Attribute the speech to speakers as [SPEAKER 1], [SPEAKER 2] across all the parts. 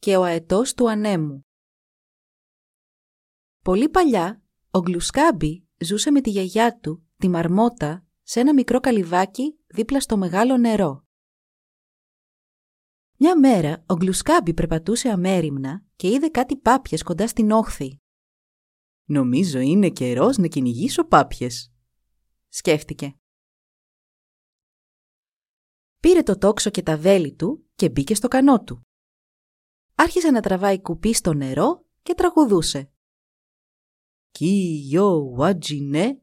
[SPEAKER 1] και ο αετός του ανέμου Πολύ παλιά, ο Γκλουσκάμπι ζούσε με τη γιαγιά του, τη Μαρμότα, σε ένα μικρό καλυβάκι δίπλα στο μεγάλο νερό. Μια μέρα, ο Γκλουσκάμπι περπατούσε αμέριμνα και είδε κάτι πάπιες κοντά στην όχθη.
[SPEAKER 2] «Νομίζω είναι καιρός να κυνηγήσω πάπιες»,
[SPEAKER 1] σκέφτηκε. Πήρε το τόξο και τα βέλη του και μπήκε στο κανό του. Άρχισε να τραβάει κουπί στο νερό και τραγουδούσε.
[SPEAKER 2] «Κι yo wajine,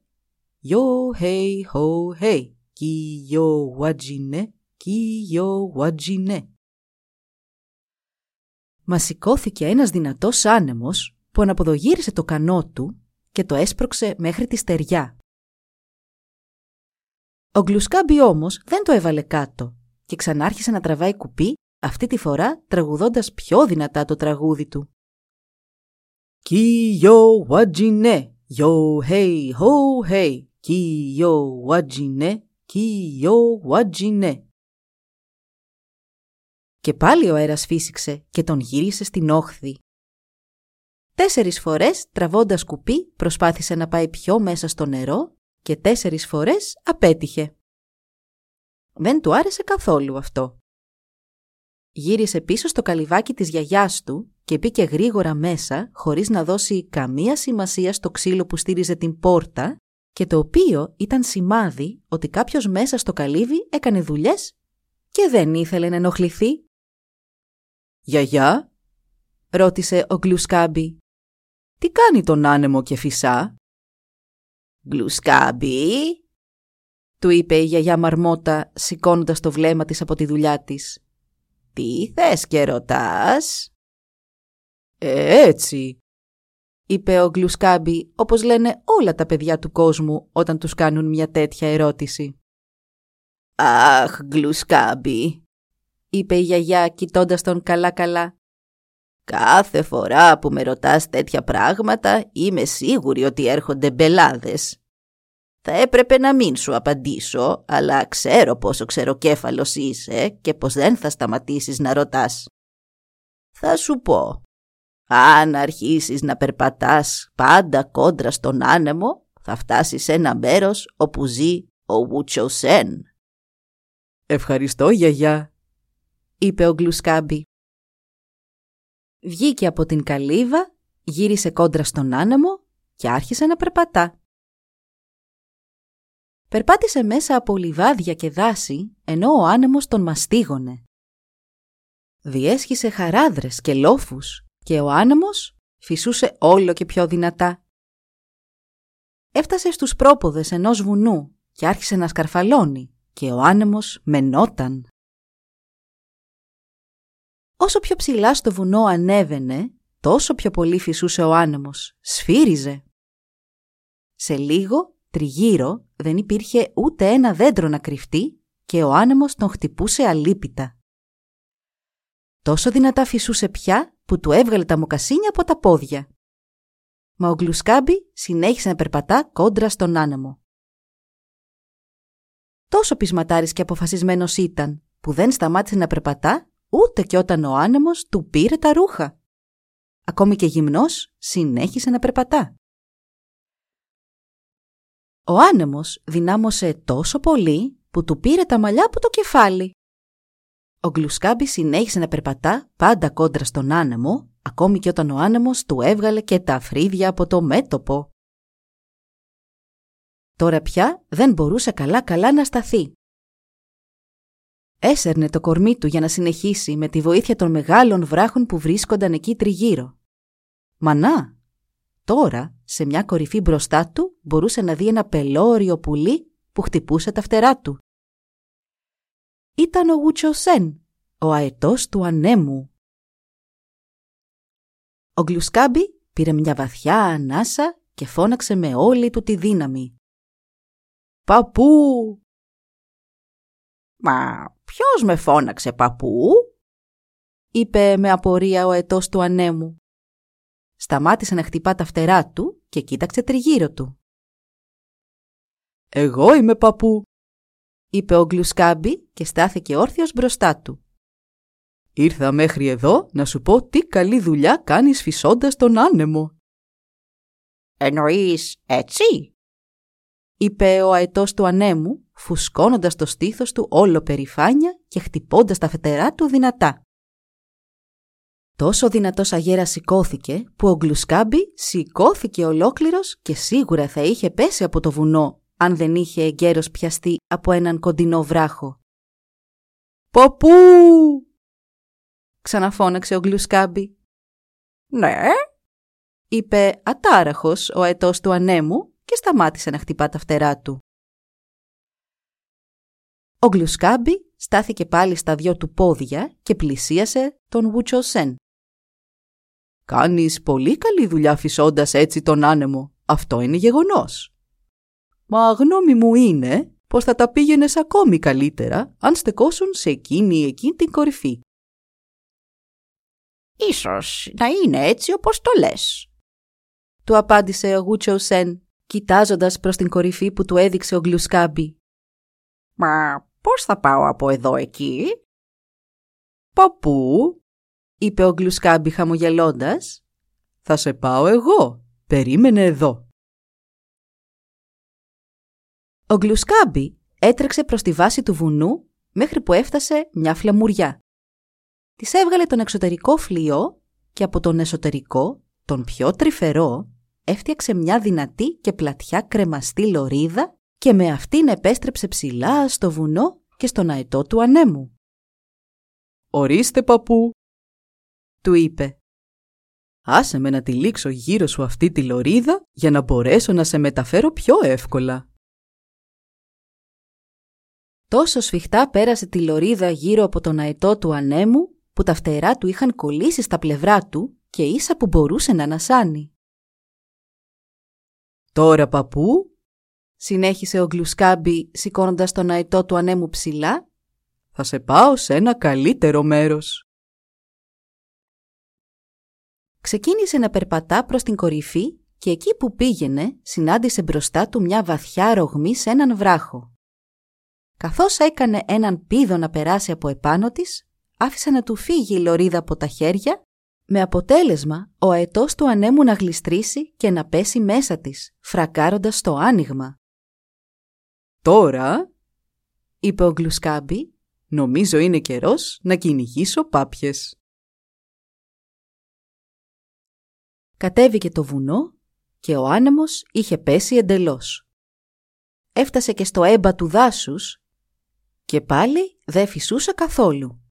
[SPEAKER 2] yo hey ho hey, κι yo wajine, κι yo wajine».
[SPEAKER 1] Μα σηκώθηκε ένας δυνατός άνεμος που αναποδογύρισε το κανό του και το έσπρωξε μέχρι τη στεριά. Ο Γκλουσκάμπι όμως δεν το έβαλε κάτω και ξανάρχισε να τραβάει κουπί, αυτή τη φορά τραγουδώντας πιο δυνατά το τραγούδι του.
[SPEAKER 2] «Κι yo wajine, yo hey ho hey, κι yo wajine, κι yo wajine».
[SPEAKER 1] Και πάλι ο αέρας φύσηξε και τον γύρισε στην όχθη. Τέσσερις φορές τραβώντας κουπί προσπάθησε να πάει πιο μέσα στο νερό και τέσσερις φορές απέτυχε. Δεν του άρεσε καθόλου αυτό. Γύρισε πίσω στο καλυβάκι της γιαγιάς του και μπήκε γρήγορα μέσα χωρίς να δώσει καμία σημασία στο ξύλο που στήριζε την πόρτα και το οποίο ήταν σημάδι ότι κάποιος μέσα στο καλύβι έκανε δουλειές και δεν ήθελε να ενοχληθεί.
[SPEAKER 2] «Γιαγιά»,
[SPEAKER 1] ρώτησε ο Γκλουσκάμπι.
[SPEAKER 2] «Τι κάνει τον άνεμο και φυσά»
[SPEAKER 1] «Γκλουσκάμπι», του είπε η γιαγιά Μαρμότα σηκώνοντας το βλέμμα της από τη δουλειά της. «Τι θες και ρωτάς»
[SPEAKER 2] «Ε, έτσι»,
[SPEAKER 1] είπε ο Γκλουσκάμπι όπως λένε όλα τα παιδιά του κόσμου όταν τους κάνουν μια τέτοια ερώτηση. «Αχ, Γκλουσκάμπι», είπε η γιαγιά κοιτώντας τον καλά-καλά. «Κάθε φορά που με ρωτάς τέτοια πράγματα είμαι σίγουρη ότι έρχονται μπελάδες. Θα έπρεπε να μην σου απαντήσω, αλλά ξέρω πόσο ξεροκέφαλος είσαι και πως δεν θα σταματήσεις να ρωτάς. Θα σου πω, αν αρχίσεις να περπατάς πάντα κόντρα στον άνεμο, θα φτάσεις σε ένα μέρος όπου ζει ο Βουτσοσέν.
[SPEAKER 2] «Ευχαριστώ, γιαγιά»,
[SPEAKER 1] είπε ο Γκλουσκάμπι. Βγήκε από την καλύβα, γύρισε κόντρα στον άνεμο και άρχισε να περπατά. Περπάτησε μέσα από λιβάδια και δάση, ενώ ο άνεμος τον μαστίγωνε. Διέσχισε χαράδρες και λόφους και ο άνεμος φυσούσε όλο και πιο δυνατά. Έφτασε στους πρόποδες ενός βουνού και άρχισε να σκαρφαλώνει και ο άνεμος μενόταν. Όσο πιο ψηλά στο βουνό ανέβαινε, τόσο πιο πολύ φυσούσε ο άνεμος, σφύριζε. Σε λίγο, τριγύρω, δεν υπήρχε ούτε ένα δέντρο να κρυφτεί και ο άνεμος τον χτυπούσε αλίπητα. Τόσο δυνατά φυσούσε πια που του έβγαλε τα μοκασίνια από τα πόδια. Μα ο Γκλουσκάμπι συνέχισε να περπατά κόντρα στον άνεμο. Τόσο πεισματάρης και αποφασισμένος ήταν που δεν σταμάτησε να περπατά ούτε και όταν ο άνεμος του πήρε τα ρούχα. Ακόμη και γυμνός συνέχισε να περπατά. Ο άνεμος δυνάμωσε τόσο πολύ που του πήρε τα μαλλιά από το κεφάλι. Ο Γκλουσκάμπι συνέχισε να περπατά πάντα κόντρα στον άνεμο, ακόμη και όταν ο άνεμος του έβγαλε και τα φρύδια από το μέτωπο. Τώρα πια δεν μπορούσε καλά-καλά να σταθεί. Έσερνε το κορμί του για να συνεχίσει με τη βοήθεια των μεγάλων βράχων που βρίσκονταν εκεί τριγύρω. Μα να, τώρα σε μια κορυφή μπροστά του μπορούσε να δει ένα πελώριο πουλί που χτυπούσε τα φτερά του. Ήταν ο Γουτσοσέν, ο αετός του ανέμου. Ο Γκλουσκάμπι πήρε μια βαθιά ανάσα και φώναξε με όλη του τη δύναμη. «Παππού!» «Μα ποιος με φώναξε παππού» είπε με απορία ο ετός του ανέμου. Σταμάτησε να χτυπά τα φτερά του και κοίταξε τριγύρω του.
[SPEAKER 2] «Εγώ είμαι παππού»,
[SPEAKER 1] είπε ο Γκλουσκάμπι και στάθηκε όρθιος μπροστά του.
[SPEAKER 2] «Ήρθα μέχρι εδώ να σου πω τι καλή δουλειά κάνεις φυσώντας τον άνεμο».
[SPEAKER 1] «Εννοείς έτσι» είπε ο αετός του ανέμου, φουσκώνοντας το στήθος του όλο περηφάνια και χτυπώντας τα φτερά του δυνατά. Τόσο δυνατός αγέρα σηκώθηκε που ο Γκλουσκάμπι σηκώθηκε ολόκληρος και σίγουρα θα είχε πέσει από το βουνό αν δεν είχε εγκαίρος πιαστεί από έναν κοντινό βράχο.
[SPEAKER 2] «Παππού!»
[SPEAKER 1] ξαναφώναξε ο Γκλουσκάμπι.
[SPEAKER 3] «Ναι»,
[SPEAKER 1] είπε ατάραχος ο αετός του ανέμου και σταμάτησε να χτυπά τα φτερά του. Ο Γκλουσκάμπι στάθηκε πάλι στα δυο του πόδια και πλησίασε τον Βουτσοσέν.
[SPEAKER 2] «Κάνεις πολύ καλή δουλειά φυσώντας έτσι τον άνεμο. Αυτό είναι γεγονός. Μα γνώμη μου είναι πως θα τα πήγαινες ακόμη καλύτερα αν στεκόσουν σε εκείνη εκείνη την κορυφή.
[SPEAKER 3] Ίσως να είναι έτσι όπως το λες.
[SPEAKER 1] Του απάντησε ο Γούτσο Σεν, κοιτάζοντας προς την κορυφή που του έδειξε ο Γκλουσκάμπι.
[SPEAKER 3] Μα πώς θα πάω από εδώ εκεί;
[SPEAKER 2] «Παππού»,
[SPEAKER 1] είπε ο Γκλουσκάμπι χαμογελώντας.
[SPEAKER 2] «Θα σε πάω εγώ. Περίμενε εδώ».
[SPEAKER 1] Ο Γκλουσκάμπι έτρεξε προς τη βάση του βουνού μέχρι που έφτασε μια φλαμουριά. Της έβγαλε τον εξωτερικό φλοιό και από τον εσωτερικό, τον πιο τρυφερό, έφτιαξε μια δυνατή και πλατιά κρεμαστή λωρίδα και με αυτήν επέστρεψε ψηλά στο βουνό και στον αετό του ανέμου.
[SPEAKER 2] «Ορίστε παππού»,
[SPEAKER 1] του είπε.
[SPEAKER 2] «Άσε με να τυλίξω γύρω σου αυτή τη λωρίδα για να μπορέσω να σε μεταφέρω πιο εύκολα».
[SPEAKER 1] Τόσο σφιχτά πέρασε τη λωρίδα γύρω από τον αετό του ανέμου που τα φτερά του είχαν κολλήσει στα πλευρά του και ίσα που μπορούσε να ανασάνει.
[SPEAKER 2] «Τώρα παππού»,
[SPEAKER 1] συνέχισε ο Γκλουσκάμπι σηκώνοντας τον αετό του ανέμου ψηλά,
[SPEAKER 2] «θα σε πάω σε ένα καλύτερο μέρος».
[SPEAKER 1] Ξεκίνησε να περπατά προς την κορυφή και εκεί που πήγαινε συνάντησε μπροστά του μια βαθιά ρογμή σε έναν βράχο. Καθώς έκανε έναν πίδο να περάσει από επάνω της, άφησε να του φύγει η λωρίδα από τα χέρια, με αποτέλεσμα ο αετός του ανέμου να γλιστρήσει και να πέσει μέσα της, φρακάροντας το άνοιγμα.
[SPEAKER 2] «Τώρα»,
[SPEAKER 1] είπε ο Γκλουσκάμπι,
[SPEAKER 2] «νομίζω είναι καιρός να κυνηγήσω πάπιες».
[SPEAKER 1] Κατέβηκε το βουνό και ο άνεμος είχε πέσει εντελώς. Έφτασε και στο έμπα του δάσους και πάλι δεν φυσούσε καθόλου.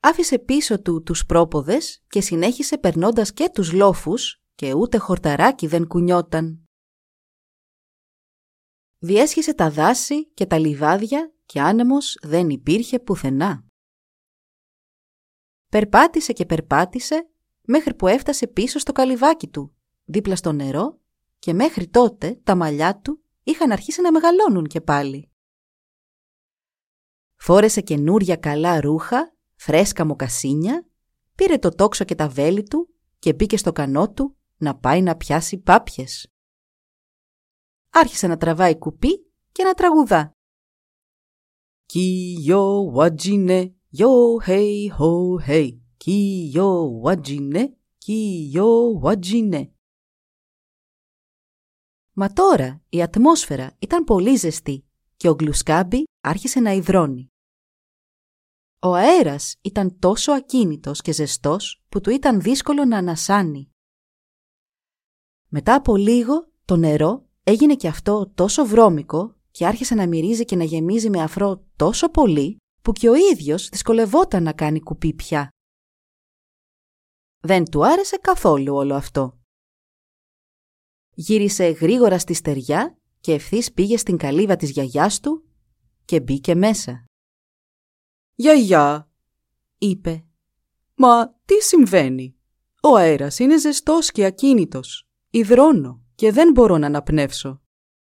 [SPEAKER 1] Άφησε πίσω του τους πρόποδες και συνέχισε περνώντας και τους λόφους και ούτε χορταράκι δεν κουνιόταν. Διέσχισε τα δάση και τα λιβάδια και άνεμος δεν υπήρχε πουθενά. Περπάτησε και περπάτησε μέχρι που έφτασε πίσω στο καλυβάκι του, δίπλα στο νερό και μέχρι τότε τα μαλλιά του είχαν αρχίσει να μεγαλώνουν και πάλι. Φόρεσε καινούρια καλά ρούχα, φρέσκα μοκασίνια, πήρε το τόξο και τα βέλη του και μπήκε στο κανό του να πάει να πιάσει πάπιες. Άρχισε να τραβάει κουπί και να τραγουδά.
[SPEAKER 2] Κιό βατζίνε, yo hey ho hey, κιό βατζίνε, κιό βατζίνε.
[SPEAKER 1] Μα τώρα η ατμόσφαιρα ήταν πολύ ζεστή και ο Γκλουσκάμπι άρχισε να υδρώνει. Ο αέρας ήταν τόσο ακίνητος και ζεστός που του ήταν δύσκολο να ανασάνει. Μετά από λίγο το νερό έγινε και αυτό τόσο βρώμικο και άρχισε να μυρίζει και να γεμίζει με αφρό τόσο πολύ που και ο ίδιος δυσκολευόταν να κάνει κουπί πια. Δεν του άρεσε καθόλου όλο αυτό. Γύρισε γρήγορα στη στεριά και ευθύς πήγε στην καλύβα της γιαγιάς του και μπήκε μέσα.
[SPEAKER 2] «Γιαγιά»,
[SPEAKER 1] είπε.
[SPEAKER 2] «Μα τι συμβαίνει; Ο αέρας είναι ζεστός και ακίνητος. Ιδρώνω και δεν μπορώ να αναπνεύσω.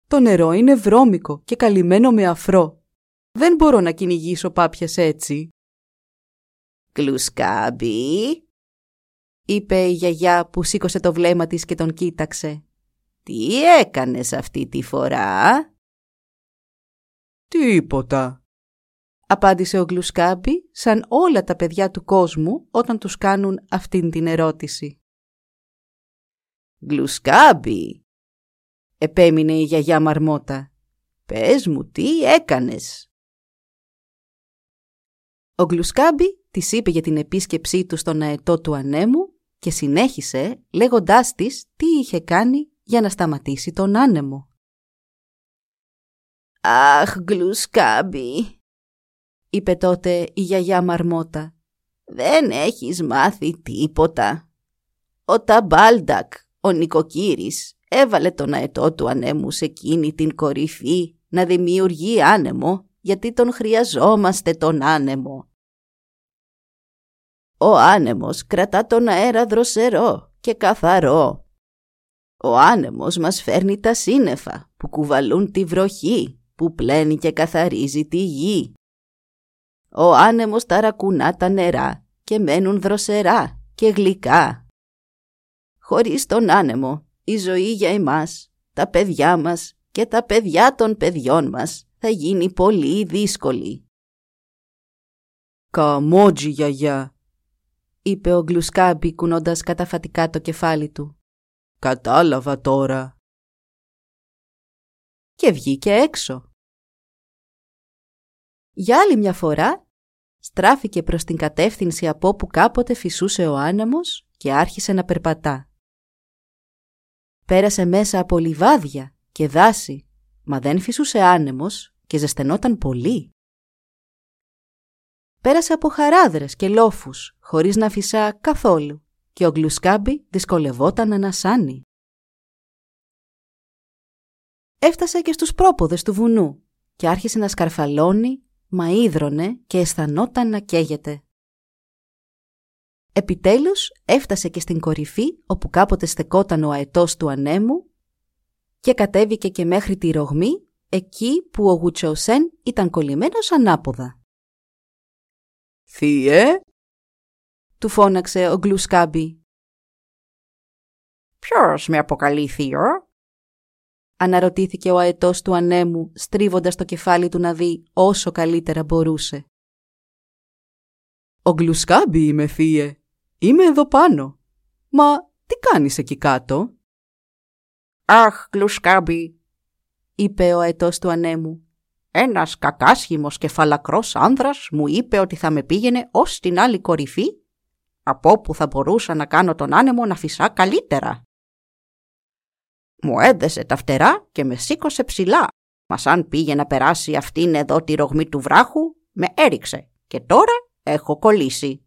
[SPEAKER 2] Το νερό είναι βρώμικο και καλυμμένο με αφρό. Δεν μπορώ να κυνηγήσω πάπιες έτσι.
[SPEAKER 1] «Γλουσκάμπι», είπε η γιαγιά που σήκωσε το βλέμμα της και τον κοίταξε. «Τι έκανες αυτή τη φορά»
[SPEAKER 2] «Τίποτα»,
[SPEAKER 1] απάντησε ο Γλουσκάμπι σαν όλα τα παιδιά του κόσμου όταν τους κάνουν αυτήν την ερώτηση. «Γλουσκάμπι», επέμεινε η γιαγιά Μαρμότα, «πες μου τι έκανες». Ο Γλουσκάμπι της είπε για την επίσκεψή του στον αετό του ανέμου και συνέχισε λέγοντάς της τι είχε κάνει για να σταματήσει τον άνεμο. «Αχ, Γλουσκάμπι», είπε τότε η γιαγιά Μαρμότα, «δεν έχεις μάθει τίποτα. Ο Ταμπάλντακ, ο νοικοκύρης, έβαλε τον αετό του ανέμου σε εκείνη την κορυφή να δημιουργεί άνεμο, γιατί τον χρειαζόμαστε τον άνεμο. Ο άνεμος κρατά τον αέρα δροσερό και καθαρό. Ο άνεμος μας φέρνει τα σύννεφα που κουβαλούν τη βροχή, που πλένει και καθαρίζει τη γη. Ο άνεμος ταρακουνά τα νερά και μένουν δροσερά και γλυκά. Χωρίς τον άνεμο, η ζωή για εμάς, τα παιδιά μας και τα παιδιά των παιδιών μας θα γίνει πολύ δύσκολη.
[SPEAKER 2] «Καμότζι, γιαγιά»,
[SPEAKER 1] είπε ο Γκλουσκάμπι κουνώντας καταφατικά το κεφάλι του.
[SPEAKER 2] «Κατάλαβα τώρα».
[SPEAKER 1] Και βγήκε έξω. Για άλλη μια φορά στράφηκε προς την κατεύθυνση από όπου κάποτε φυσούσε ο άνεμος και άρχισε να περπατά. Πέρασε μέσα από λιβάδια και δάση, μα δεν φυσούσε άνεμος και ζεσθενόταν πολύ. Πέρασε από χαράδρες και λόφους, χωρίς να φυσά καθόλου και ο Γκλουσκάμπι δυσκολευόταν να ανασάνει. Έφτασε και στους πρόποδες του βουνού και άρχισε να σκαρφαλώνει, μα ίδρωνε και αισθανόταν να καίγεται. Επιτέλους έφτασε και στην κορυφή όπου κάποτε στεκόταν ο αετός του ανέμου και κατέβηκε και μέχρι τη ρογμή εκεί που ο Γουτσοουσέν ήταν κολλημένος ανάποδα.
[SPEAKER 2] «Θύε»,
[SPEAKER 1] του φώναξε ο Γκλουσκάμπι.
[SPEAKER 3] «Ποιος με αποκαλεί θείο»
[SPEAKER 1] αναρωτήθηκε ο αετός του ανέμου στρίβοντας το κεφάλι του να δει όσο καλύτερα μπορούσε.
[SPEAKER 2] «Ο Γκλουσκάμπι είμαι, θύε. Είμαι εδώ πάνω. Μα τι κάνεις εκεί κάτω»
[SPEAKER 3] «Αχ, Γκλουσκάμπι»,
[SPEAKER 1] είπε ο αετός του ανέμου.
[SPEAKER 3] «Ένας κακάσχημος και φαλακρός άνδρας μου είπε ότι θα με πήγαινε ως την άλλη κορυφή, από όπου θα μπορούσα να κάνω τον άνεμο να φυσά καλύτερα. Μου έδεσε τα φτερά και με σήκωσε ψηλά, μας αν πήγε να περάσει αυτήν εδώ τη ρογμή του βράχου, με έριξε και τώρα έχω κολλήσει.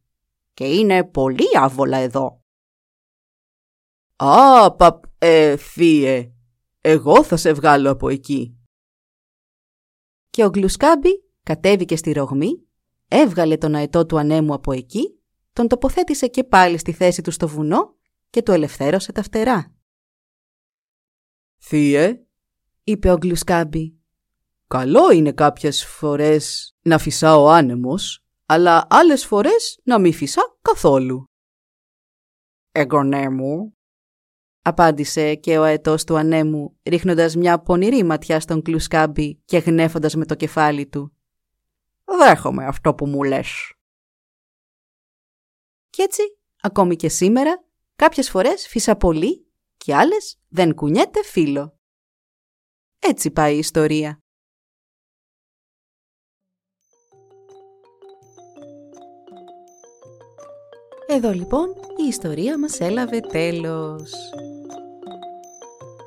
[SPEAKER 3] Και είναι πολύ άβολα εδώ.
[SPEAKER 2] «Α, παπ, ε, θύε, εγώ θα σε βγάλω από εκεί».
[SPEAKER 1] Και ο Γκλουσκάμπι κατέβηκε στη ρογμή, έβγαλε τον αετό του ανέμου από εκεί, τον τοποθέτησε και πάλι στη θέση του στο βουνό και του ελευθέρωσε τα φτερά.
[SPEAKER 2] «Θύε»,
[SPEAKER 1] είπε ο Γκλουσκάμπι,
[SPEAKER 2] «καλό είναι κάποιες φορές να φυσά ο άνεμος, αλλά άλλες φορές να μη φυσά καθόλου».
[SPEAKER 3] «Εγγονέ μου»,
[SPEAKER 1] απάντησε και ο αετός του ανέμου, ρίχνοντας μια πονηρή ματιά στον Γκλουσκάμπι και γνέφοντας με το κεφάλι του.
[SPEAKER 3] «Δέχομαι αυτό που μου λες».
[SPEAKER 1] Κι έτσι, ακόμη και σήμερα, κάποιες φορές φύσα πολύ και άλλες δεν κουνιέται φίλο. Έτσι πάει η ιστορία. Εδώ λοιπόν η ιστορία μας έλαβε τέλος.